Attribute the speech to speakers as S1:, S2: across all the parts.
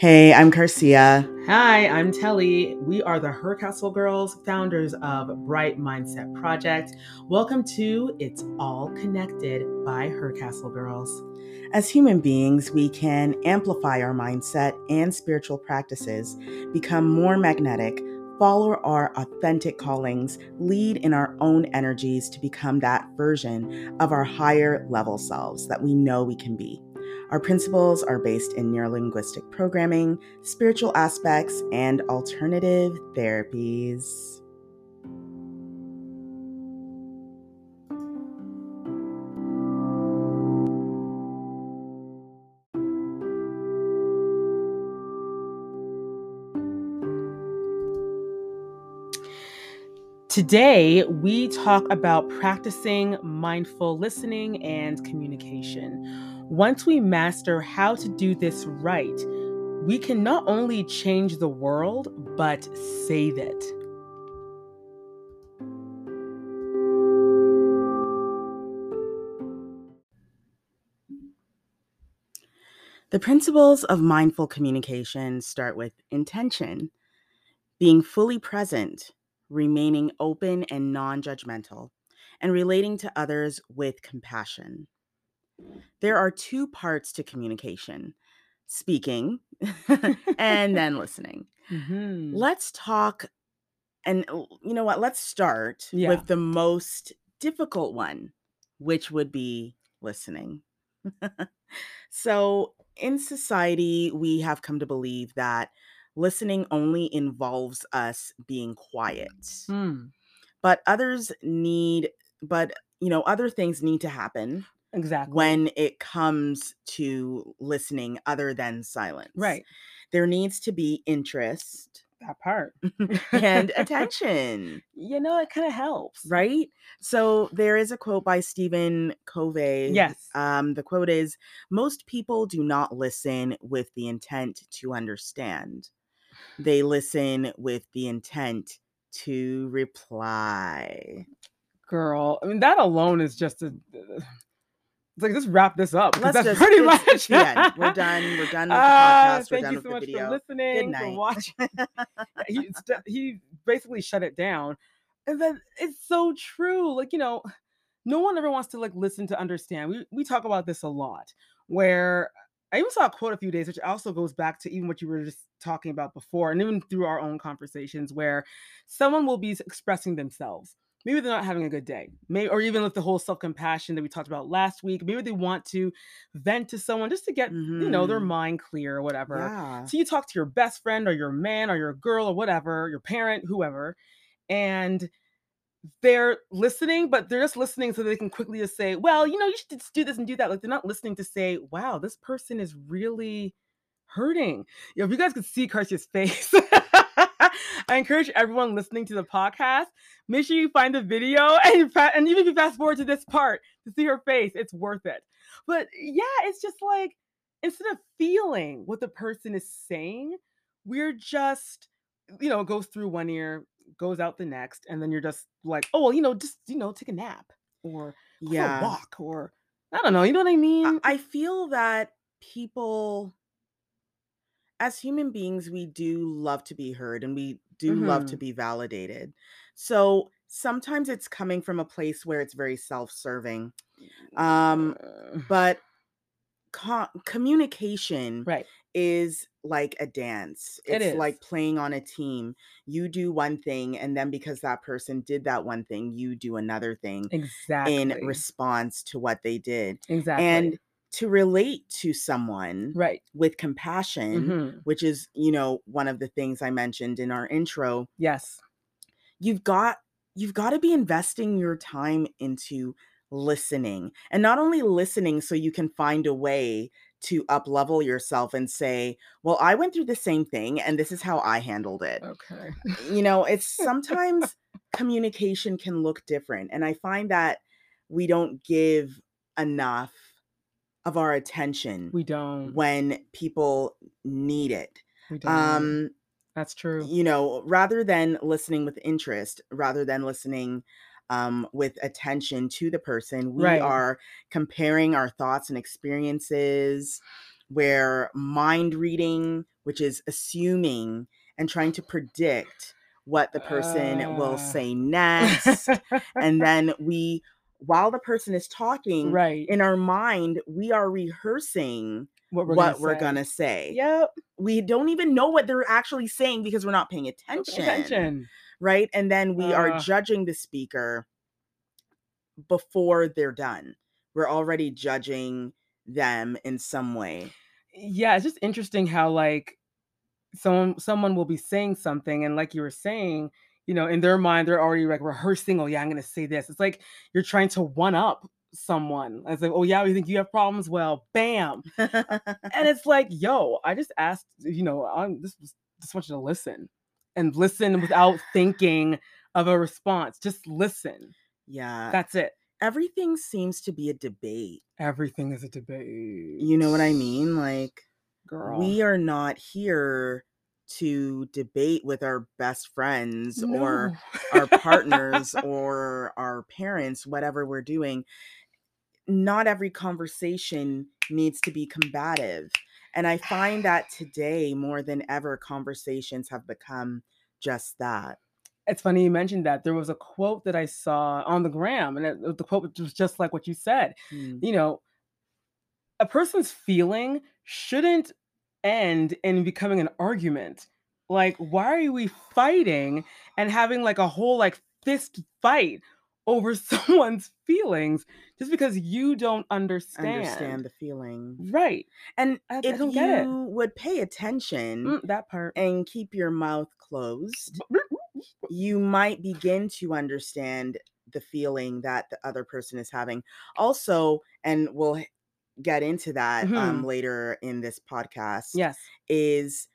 S1: Hey, I'm Garcia.
S2: Hi, I'm Telly. We are the Her Castle Girls, founders of Bright Mindset Project. Welcome to It's All Connected by Her Castle Girls.
S1: As human beings, we can amplify our mindset and spiritual practices, become more magnetic, follow our authentic callings, lead in our own energies to become that version of our higher level selves that we know we can be. Our principles are based in neurolinguistic programming, spiritual aspects, and alternative therapies.
S2: Today, we talk about practicing mindful listening and communication. Once we master how to do this right, we can not only change the world, but save it.
S1: The principles of mindful communication start with intention, being fully present, remaining open and non judgmental, and relating to others with compassion. There are two parts to communication speaking and then listening.
S2: Mhm.
S1: Let's talk, and uh, you know what? Let's start
S2: Yeah.
S1: with the most difficult one, which would be listening. so, in society, we have come to believe that listening only involves us being quiet,
S2: Hmm.
S1: but others need, but you know, other things need to happen
S2: Exactly.
S1: when it comes to listening other than silence.
S2: right,
S1: There needs to be interest
S2: that part.
S1: and attention,
S2: You know, it kind of helps.
S1: right? So there is a quote by Stephen Covey.
S2: Yes.
S1: Um, the quote is Most people do not listen with the intent to understand, they listen with the intent to reply.
S2: Girl, I mean, that alone is just a. It's like, just wrap this up.
S1: Let's
S2: that's
S1: just-
S2: pretty much
S1: it's the. We're done. We're done with the
S2: Ah,
S1: podcast. We're
S2: thank
S1: done
S2: you
S1: with
S2: so
S1: the
S2: much
S1: video.
S2: for listening, for
S1: night.
S2: watching. he, he basically shut it down. And then it's so true. Like, you know, no one ever wants to like listen to understand. We we talk about this a lot where I even saw a quote a few days, which also goes back to even what you were just talking about before, and even through our own conversations, where someone will be expressing themselves. Maybe they're not having a good day, maybe, or even with the whole self compassion that we talked about last week. Maybe they want to vent to someone just to get, you know, their
S1: Mhm.
S2: mind clear or whatever.
S1: Yeah.
S2: So you talk to your best friend or your man or your girl or whatever, your parent, whoever, and they're listening, but they're just listening so they can quickly just say, well, you know, you should just do this and do that. Like they're not listening to say, wow, this person is really hurting. You know, if you guys could see Karsia's face, I encourage everyone listening to the podcast, make sure you find the video and, fa- and even if you fast forward to this part to see her face, it's worth it. But yeah, it's just like instead of feeling what the person is saying, we're just, you know, it goes through one ear, goes out the next, and then you're just like, oh, well, you know, just, you know, take a nap or
S1: Yeah.
S2: walk or I don't know, you know what I mean?
S1: I feel that people, as human beings, we do love to be heard and we do love to
S2: Mhm.
S1: be validated. So sometimes it's coming from a place where it's very self serving. Um, but co- communication
S2: right.
S1: is like a dance.
S2: It
S1: It's like playing on a team. You do one thing, and then because that person did that one thing, you do another thing
S2: Exactly.
S1: in response to what they did.
S2: exactly.
S1: And to relate to someone
S2: right.
S1: with compassion,
S2: Mhm.
S1: which is, you know, one of the things I mentioned in our intro,
S2: Yes.
S1: you've got you've got to be investing your time into listening. And not only listening so you can find a way to up level yourself and say, "Well, I went through the same thing and this is how I handled it."
S2: Okay.
S1: you know, it's sometimes communication can look different. And I find that we don't give enough of our attention
S2: We don't.
S1: when people need it.
S2: We don't.
S1: Um,
S2: That's true.
S1: you know, rather than listening with interest, rather than listening um, with attention to the person, we
S2: Right.
S1: are comparing our thoughts and experiences. We're mind reading, which is assuming and trying to predict what the person will
S2: Uh.
S1: say next. and then we, while the person is talking,
S2: right.
S1: in our mind, we are rehearsing
S2: what we're
S1: what
S2: gonna
S1: we're
S2: say.
S1: gonna say.
S2: Yep.
S1: We don't even know what they're actually saying because we're not paying attention.
S2: Attention.
S1: Right. And then we are judging the speaker before they're done. We're already judging them in some way.
S2: Yeah, it's just interesting how like someone someone will be saying something and like you were saying, you know, in their mind they're already like rehearsing, oh yeah, I'm gonna say this. It's like you're trying to one up someone. It's like, oh yeah, you think you have problems? Well, bam. And it's like, yo, I just asked, you know, I'm was just want you to listen and listen without thinking of a response. Just listen.
S1: yeah.
S2: That's it.
S1: Everything seems to be a debate.
S2: Everything is a debate.
S1: You know what I mean? Like,
S2: girl?
S1: we are not here to debate with our best friends or our partners or our parents, whatever we're doing. Not every conversation needs to be combative. And I find that today, more than ever, conversations have become just that.
S2: It's funny you mentioned that. There was a quote that I saw on the gram, and it, the quote was just like what you said.
S1: Hmm.
S2: You know, a person's feeling shouldn't end in becoming an argument. Like, why are we fighting and having like a whole like fist fight over someone's feelings just because you don't understand?
S1: Understand the feeling.
S2: Right.
S1: And
S2: I- I
S1: if
S2: don't
S1: you
S2: get it.
S1: would pay attention
S2: Mm, that part.
S1: and keep your mouth closed, mm, mm, mm. you might begin to understand the feeling that the other person is having. Also, and we'll get into that um,
S2: Mhm.
S1: later in this podcast,
S2: Yes.
S1: is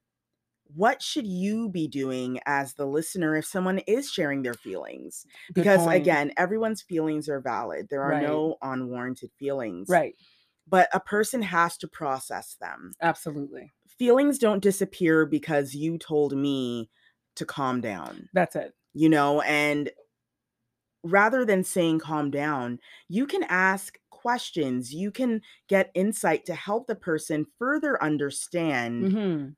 S1: what should you be doing as the listener if someone is sharing their feelings?
S2: Good
S1: Because
S2: point.
S1: again, everyone's feelings are valid. There are
S2: Right.
S1: no unwarranted feelings.
S2: Right.
S1: But a person has to process them.
S2: Absolutely.
S1: Feelings don't disappear because you told me to calm down
S2: That's it.
S1: you know and rather than saying calm down you can ask questions you can get insight to help the person further understand
S2: hmm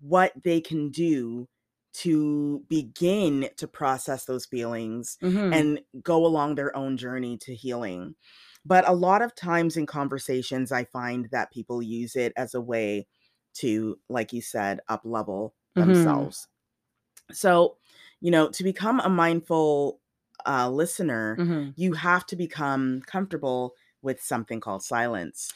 S1: what they can do to begin to process those feelings
S2: hmm
S1: and go along their own journey to healing. But a lot of times in conversations i find that people use it as a way to like you said up level
S2: Mhm.
S1: themselves. So you know to become a mindful uh, listener
S2: hmm
S1: you have to become comfortable with something called silence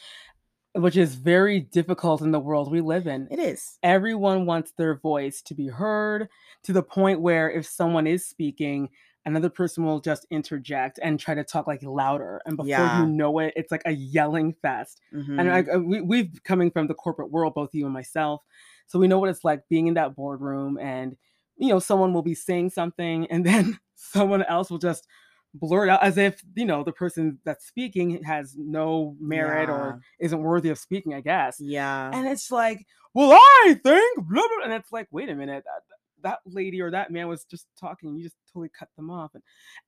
S2: Which is very difficult in the world we live in.
S1: it is
S2: Everyone wants their voice to be heard to the point where if someone is speaking, another person will just interject and try to talk like louder. And before
S1: Yeah.
S2: you know it, it's like a yelling fest.
S1: Mhm.
S2: And I- we, we've coming from the corporate world, both you and myself. So we know what it's like being in that boardroom and, you know, someone will be saying something and then someone else will just blurt out as if, you know, the person that's speaking has no merit or isn't worthy of speaking, I guess.
S1: yeah
S2: And it's like, well, I think, blah, blah, and it's like, wait a minute, that, that lady or that man was just talking. You just totally cut them off, and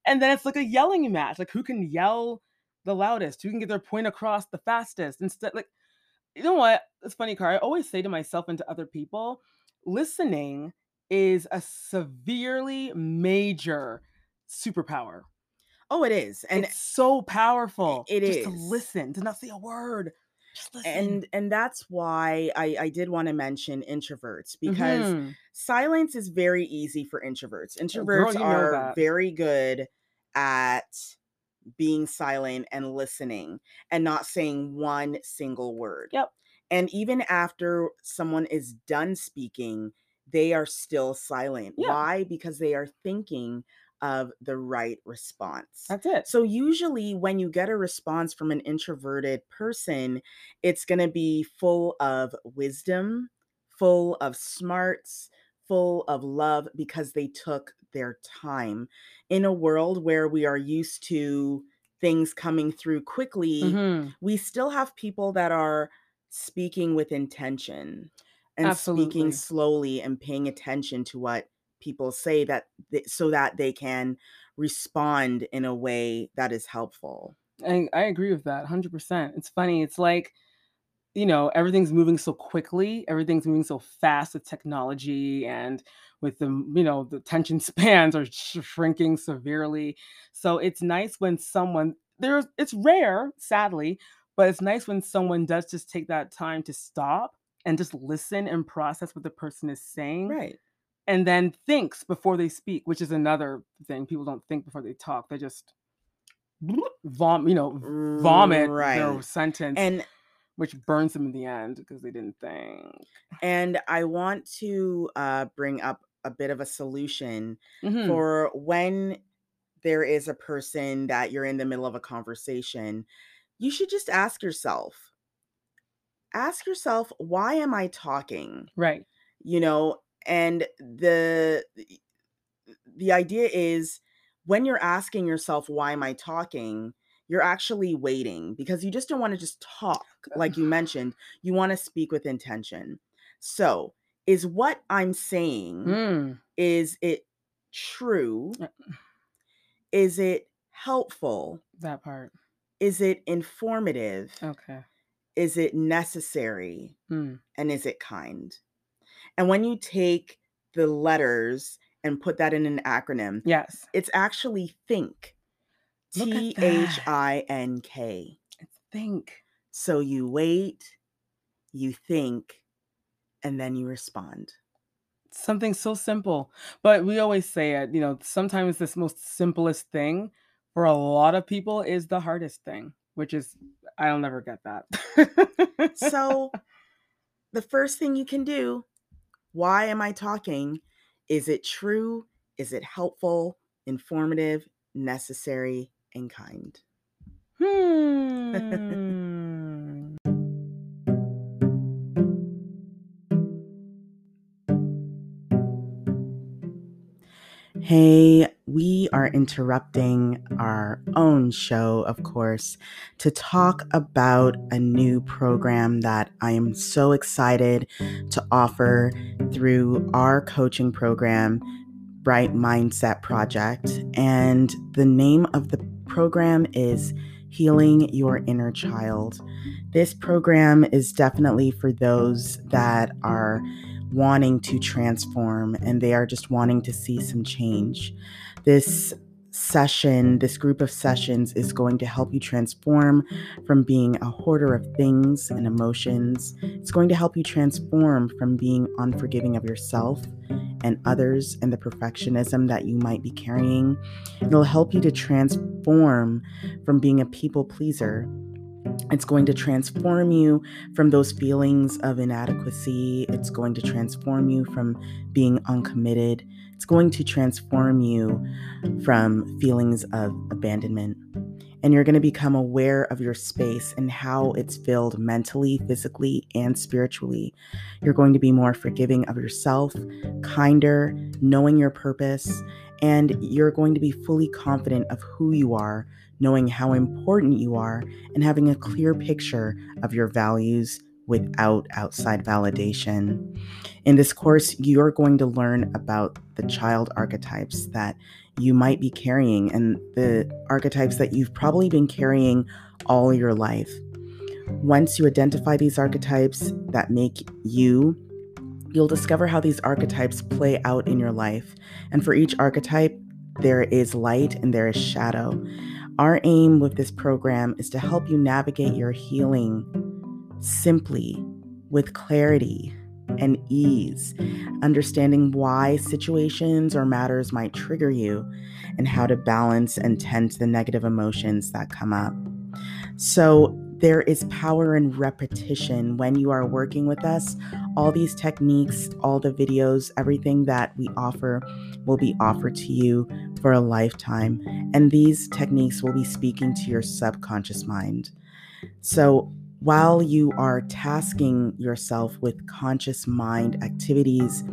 S2: and then it's like a yelling match. Like who can yell the loudest? Who can get their point across the fastest? Instead, like, you know what? It's funny, Car. I always say to myself and to other people, listening is a severely major superpower.
S1: Oh it is and
S2: it's so powerful.
S1: it
S2: just to listen, to not say a word.
S1: And and that's why i i did want to mention introverts because
S2: Mhm.
S1: silence is very easy for introverts introverts
S2: you know
S1: are very good at being silent and listening and not saying one single word
S2: Yep.
S1: and even after someone is done speaking they are still silent
S2: Yeah.
S1: why because they are thinking of the right response
S2: That's it.
S1: so usually when you get a response from an introverted person, it's going to be full of wisdom, full of smarts, full of love because they took their time. In a world where we are used to things coming through quickly,
S2: Mhm.
S1: we still have people that are speaking with intention and
S2: Absolutely.
S1: speaking slowly and paying attention to what people say that th- so that they can respond in a way that is helpful.
S2: I, I agree with that 100%. It's funny. It's like you know, everything's moving so quickly, everything's moving so fast with technology and with the, you know, the attention spans are sh- shrinking severely. So it's nice when someone there's it's rare, sadly, but it's nice when someone does just take that time to stop and just listen and process what the person is saying
S1: Right.
S2: And then thinks before they speak, which is another thing. People don't think before they talk. They just vom, you know, vomit their
S1: Right.
S2: sentence,
S1: And
S2: which burns them in the end because they didn't think.
S1: and I want to uh, bring up a bit of a solution
S2: Mhm.
S1: for when there is a person that you're in the middle of a conversation. You should just ask yourself, ask yourself, why am I talking?
S2: Right.
S1: You know, and the the idea is when you're asking yourself, why am I talking? You're actually waiting because you just don't want to just talk, like you mentioned. You want to speak with intention. So, is what I'm saying,
S2: Mm.
S1: is it true?
S2: Uh,
S1: Is it helpful?
S2: That part.
S1: Is it informative?
S2: Okay.
S1: Is it necessary?
S2: Mm.
S1: And is it kind? And when you take the letters and put that in an acronym,
S2: Yes.
S1: it's actually think. T. H I N K.
S2: Think.
S1: So you wait, you think, and then you respond.
S2: Something so simple. But we always say it, you know, sometimes this most simplest thing for a lot of people is the hardest thing, which is I'll never get that.
S1: So the first thing you can do, why am I talking? Is it true? Is it helpful, informative, necessary, and kind?
S2: Hmm.
S1: Hey, we are interrupting our own show, of course, to talk about a new program that I am so excited to offer through our coaching program, Bright Mindset Project. And the name of the program is Healing Your Inner Child. This program is definitely for those that are wanting to transform and they are just wanting to see some change. This session, this group of sessions is going to help you transform from being a hoarder of things and emotions. It's going to help you transform from being unforgiving of yourself and others and the perfectionism that you might be carrying. It'll help you to transform from being a people pleaser it's going to transform you from those feelings of inadequacy. It's going to transform you from being uncommitted. It's going to transform you from feelings of abandonment. And you're going to become aware of your space and how it's filled mentally, physically, and spiritually. You're going to be more forgiving of yourself, kinder, knowing your purpose, and you're going to be fully confident of who you are knowing how important you are, and having a clear picture of your values without outside validation. In this course, you're going to learn about the child archetypes that you might be carrying and the archetypes that you've probably been carrying all your life. Once you identify these archetypes that make you, you'll discover how these archetypes play out in your life. And for each archetype, there is light and there is shadow. Our aim with this program is to help you navigate your healing simply, with clarity and ease, understanding why situations or matters might trigger you and how to balance and tend to the negative emotions that come up. So, there is power in repetition when you are working with us. All these techniques, all the videos, everything that we offer will be offered to you for a lifetime. And these techniques will be speaking to your subconscious mind. So, while you are tasking yourself with conscious mind activities,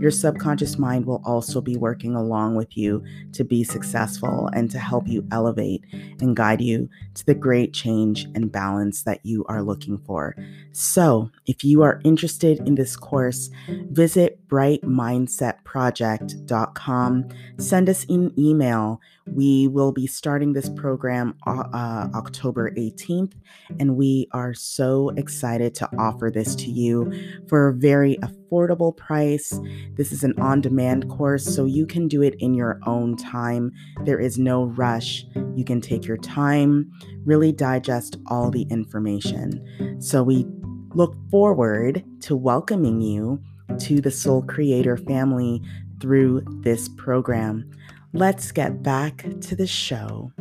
S1: your subconscious mind will also be working along with you to be successful and to help you elevate and guide you to the great change and balance that you are looking for. So, if you are interested in this course, visit brightmindsetproject.com. Send us an email. We will be starting this program uh, uh October 18th, and we are so excited to offer this to you for a very affordable price. This is an on demand course, so you can do it in your own time. There is no rush. You can take your time, really digest all the information. So, we look forward to welcoming you to the Soul Creator family through this program. Let's get back to the show.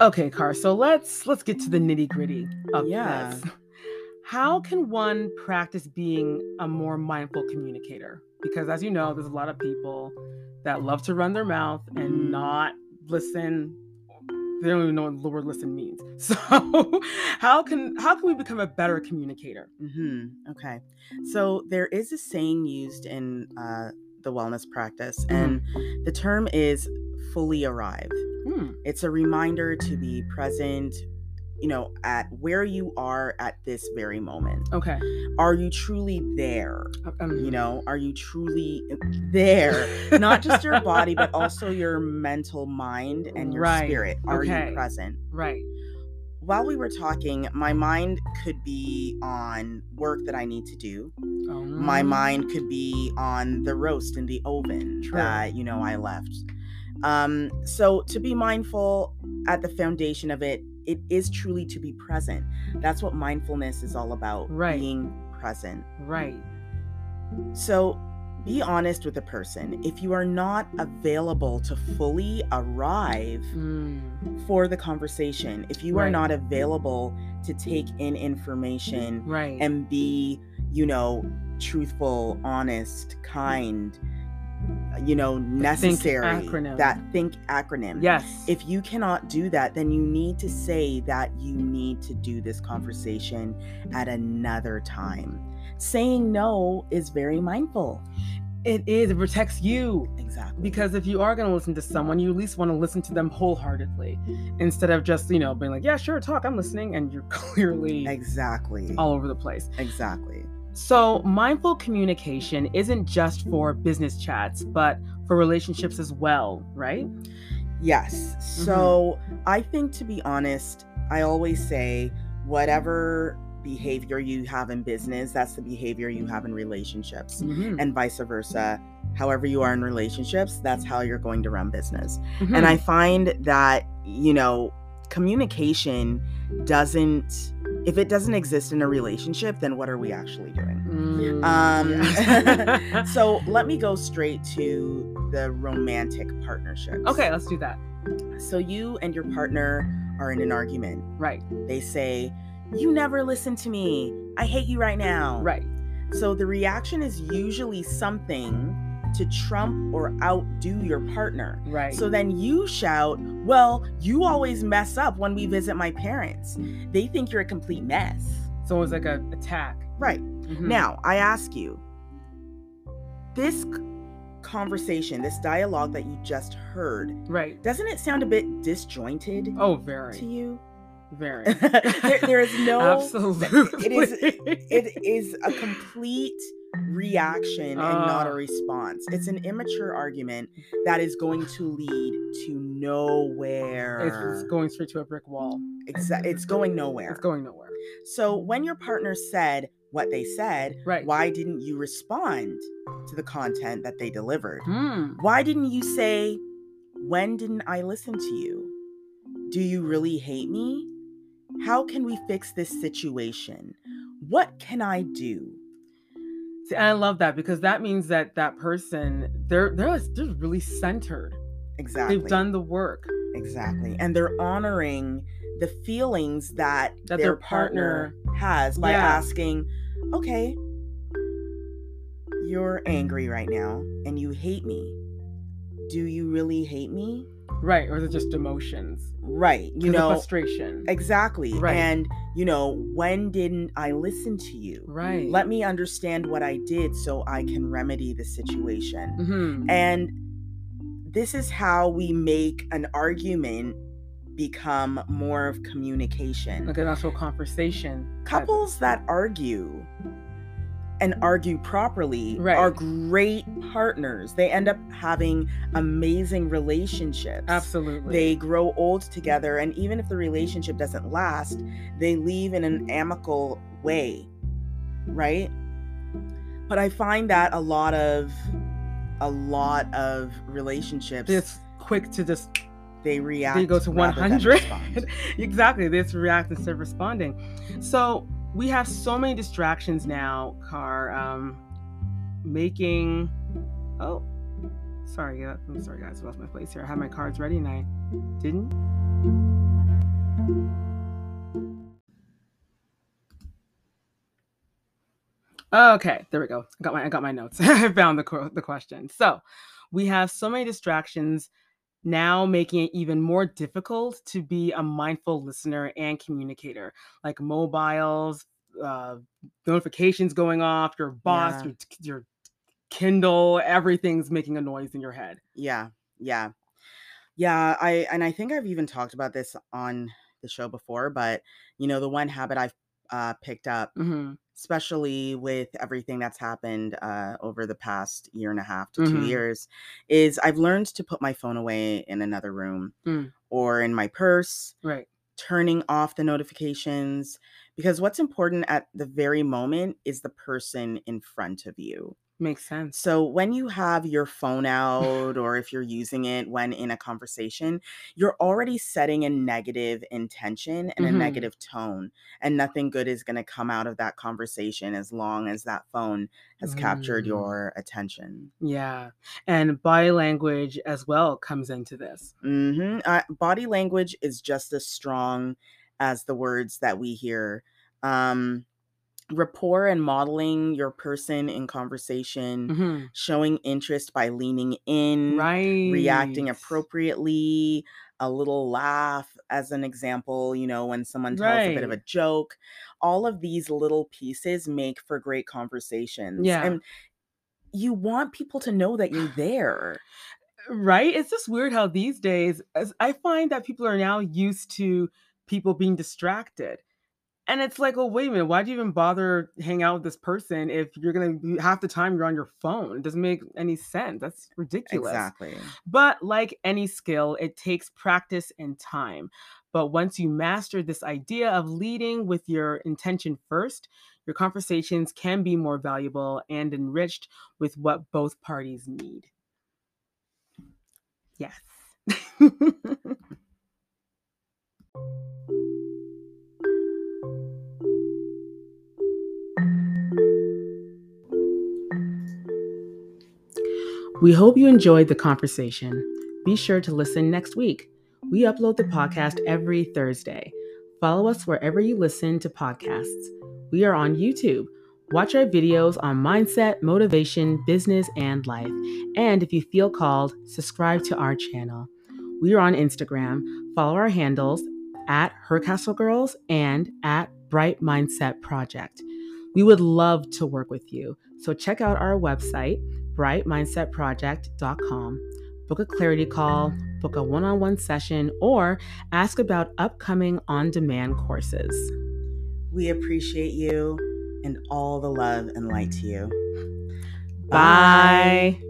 S2: Okay, Car. So let's let's get to the nitty gritty of
S1: Yeah.
S2: this. How can one practice being a more mindful communicator? Because as you know, there's a lot of people that love to run their mouth and not listen. They don't even know what the word listen means. So how can how can we become a better communicator?
S1: hmm Okay. So there is a saying used in uh, the wellness practice, and the term is fully arrive.
S2: Hmm.
S1: It's a reminder to be present, you know, at where you are at this very moment.
S2: Okay.
S1: Are you truly there?
S2: Um,
S1: You know, are you truly there? Not just your body, but also your mental mind and your
S2: Right.
S1: spirit. Are
S2: Okay.
S1: you present?
S2: right.
S1: While we were talking, my mind could be on work that I need to do. my
S2: Um,
S1: mind could be on the roast in the oven
S2: True.
S1: that you know I left. Um, so to be mindful at the foundation of it, it is truly to be present. That's what mindfulness is all about.
S2: Right.
S1: Being present.
S2: Right.
S1: So be honest with a person. If you are not available to fully arrive
S2: Mm,
S1: for the conversation, if you are not available to take in information
S2: right.
S1: and be, you know, truthful, honest, kind, you know, necessary.
S2: acronym.
S1: That think acronym.
S2: yes.
S1: If you cannot do that, then you need to say that you need to do this conversation at another time. Saying no is very mindful.
S2: it is, it protects you.
S1: Exactly.
S2: Because if you are going to listen to someone, you at least want to listen to them wholeheartedly instead of just, you know, being like, yeah, sure, talk, I'm listening. And you're clearly
S1: exactly.
S2: all over the place.
S1: Exactly.
S2: So, mindful communication isn't just for business chats, but for relationships as well, right?
S1: Yes. So I think to be honest, I always say whatever behavior you have in business, that's the behavior you have in relationships,
S2: Mhm.
S1: and vice versa. However, you are in relationships, that's how you're going to run business.
S2: Mhm.
S1: And I find that, you know, communication doesn't, if it doesn't exist in a relationship, then what are we actually doing?
S2: Mm,
S1: Um,
S2: yeah.
S1: so let me go straight to the romantic partnership.
S2: okay, let's do that.
S1: So you and your partner are in an argument.
S2: Right,
S1: They say, You never listen to me. I hate you right now.
S2: right.
S1: So the reaction is usually something to trump or outdo your partner.
S2: Right.
S1: So then you shout, Well, you always mess up when we visit my parents. They think you're a complete mess.
S2: so it's like a attack.
S1: Right.
S2: Mhm.
S1: Now, I ask you, this conversation, this dialogue that you just heard,
S2: right.
S1: doesn't it sound a bit disjointed
S2: Oh, very.
S1: to you?
S2: very.
S1: there, there is no
S2: Absolutely.
S1: it is it is a complete reaction and not a
S2: Ah.
S1: response it's an immature argument that is going to lead to nowhere
S2: It's going straight to a brick wall.
S1: Exa- it's going nowhere
S2: It's going nowhere.
S1: so when your partner said what they said
S2: Right.
S1: why didn't you respond to the content that they delivered
S2: Hmm.
S1: why didn't you say when didn't i listen to you do you really hate me how can we fix this situation what can i do
S2: See, and I mm. love that because that means that that person they're they're they're really centered.
S1: exactly
S2: They've done the work.
S1: exactly and they're honoring the feelings that,
S2: That
S1: their
S2: their
S1: partner,
S2: partner-
S1: has by
S2: Yeah.
S1: asking okay you're angry right now and you hate me, do you really hate me?
S2: Right. Or is it just emotions?
S1: Right. You know,
S2: frustration.
S1: exactly.
S2: Right.
S1: And, you know, when didn't I listen to you?
S2: Right.
S1: Let me understand what I did so I can remedy the situation.
S2: hmm
S1: And this is how we make an argument become more of communication.
S2: Like an actual conversation.
S1: Couples that argue and argue properly
S2: Right.
S1: are great partners. They end up having amazing relationships.
S2: Absolutely.
S1: They grow old together, and even if the relationship doesn't last, they leave in an amicable way, right? But I find that a lot of a lot of relationships
S2: It's quick to just
S1: they react.
S2: they go to 100 exactly they just react instead of responding so we have so many distractions now car um making oh sorry i'm sorry guys I lost my place here. I had my cards ready and i didn't. Okay there we go. I got my i got my notes. I found the, the question. So we have so many distractions now making it even more difficult to be a mindful listener and communicator like mobiles uh, notifications going off your boss
S1: Yeah.
S2: your, your kindle everything's making a noise in your head
S1: Yeah, yeah, yeah. I and I think I've even talked about this on the show before, but you know, the one habit I've uh, picked up,
S2: hmm
S1: especially with everything that's happened uh, over the past year and a half to two
S2: Mhm.
S1: years, is I've learned to put my phone away in another room
S2: Mm.
S1: or in my purse,
S2: right
S1: turning off the notifications. Because what's important at the very moment is the person in front of you.
S2: Makes sense
S1: So when you have your phone out or if you're using it when in a conversation, you're already setting a negative intention and
S2: Mhm.
S1: a negative tone. And nothing good is going to come out of that conversation as long as that phone has captured
S2: Mm.
S1: your attention.
S2: yeah and body language as well comes into this
S1: hmm Uh, body language is just as strong as the words that we hear. Um, rapport and modeling your person in conversation,
S2: Mhm.
S1: showing interest by leaning in,
S2: right
S1: reacting appropriately, a little laugh, as an example, you know, when someone tells a bit of a joke. All of these little pieces make for great conversations.
S2: Yeah.
S1: And you want people to know that you're there.
S2: Right? It's just weird how these days, as I find that people are now used to people being distracted. And it's like, oh, wait a minute, why'd you even bother hang out with this person if you're gonna half the time you're on your phone? It doesn't make any sense. That's ridiculous.
S1: Exactly.
S2: But like any skill, it takes practice and time. But once you master this idea of leading with your intention first, your conversations can be more valuable and enriched with what both parties need. Yes. we hope you enjoyed the conversation. Be sure to listen next week. We upload the podcast every Thursday. Follow us wherever you listen to podcasts. We are on YouTube. Watch our videos on mindset, motivation, business, and life. And if you feel called, subscribe to our channel. We are on Instagram. Follow our handles at Hercastle Girls and at Bright Mindset Project. We would love to work with you. So check out our website, brightmindsetproject.com. Book a clarity call, book a one on one session, or ask about upcoming on demand courses.
S1: We appreciate you and all the love and light to you.
S2: Bye.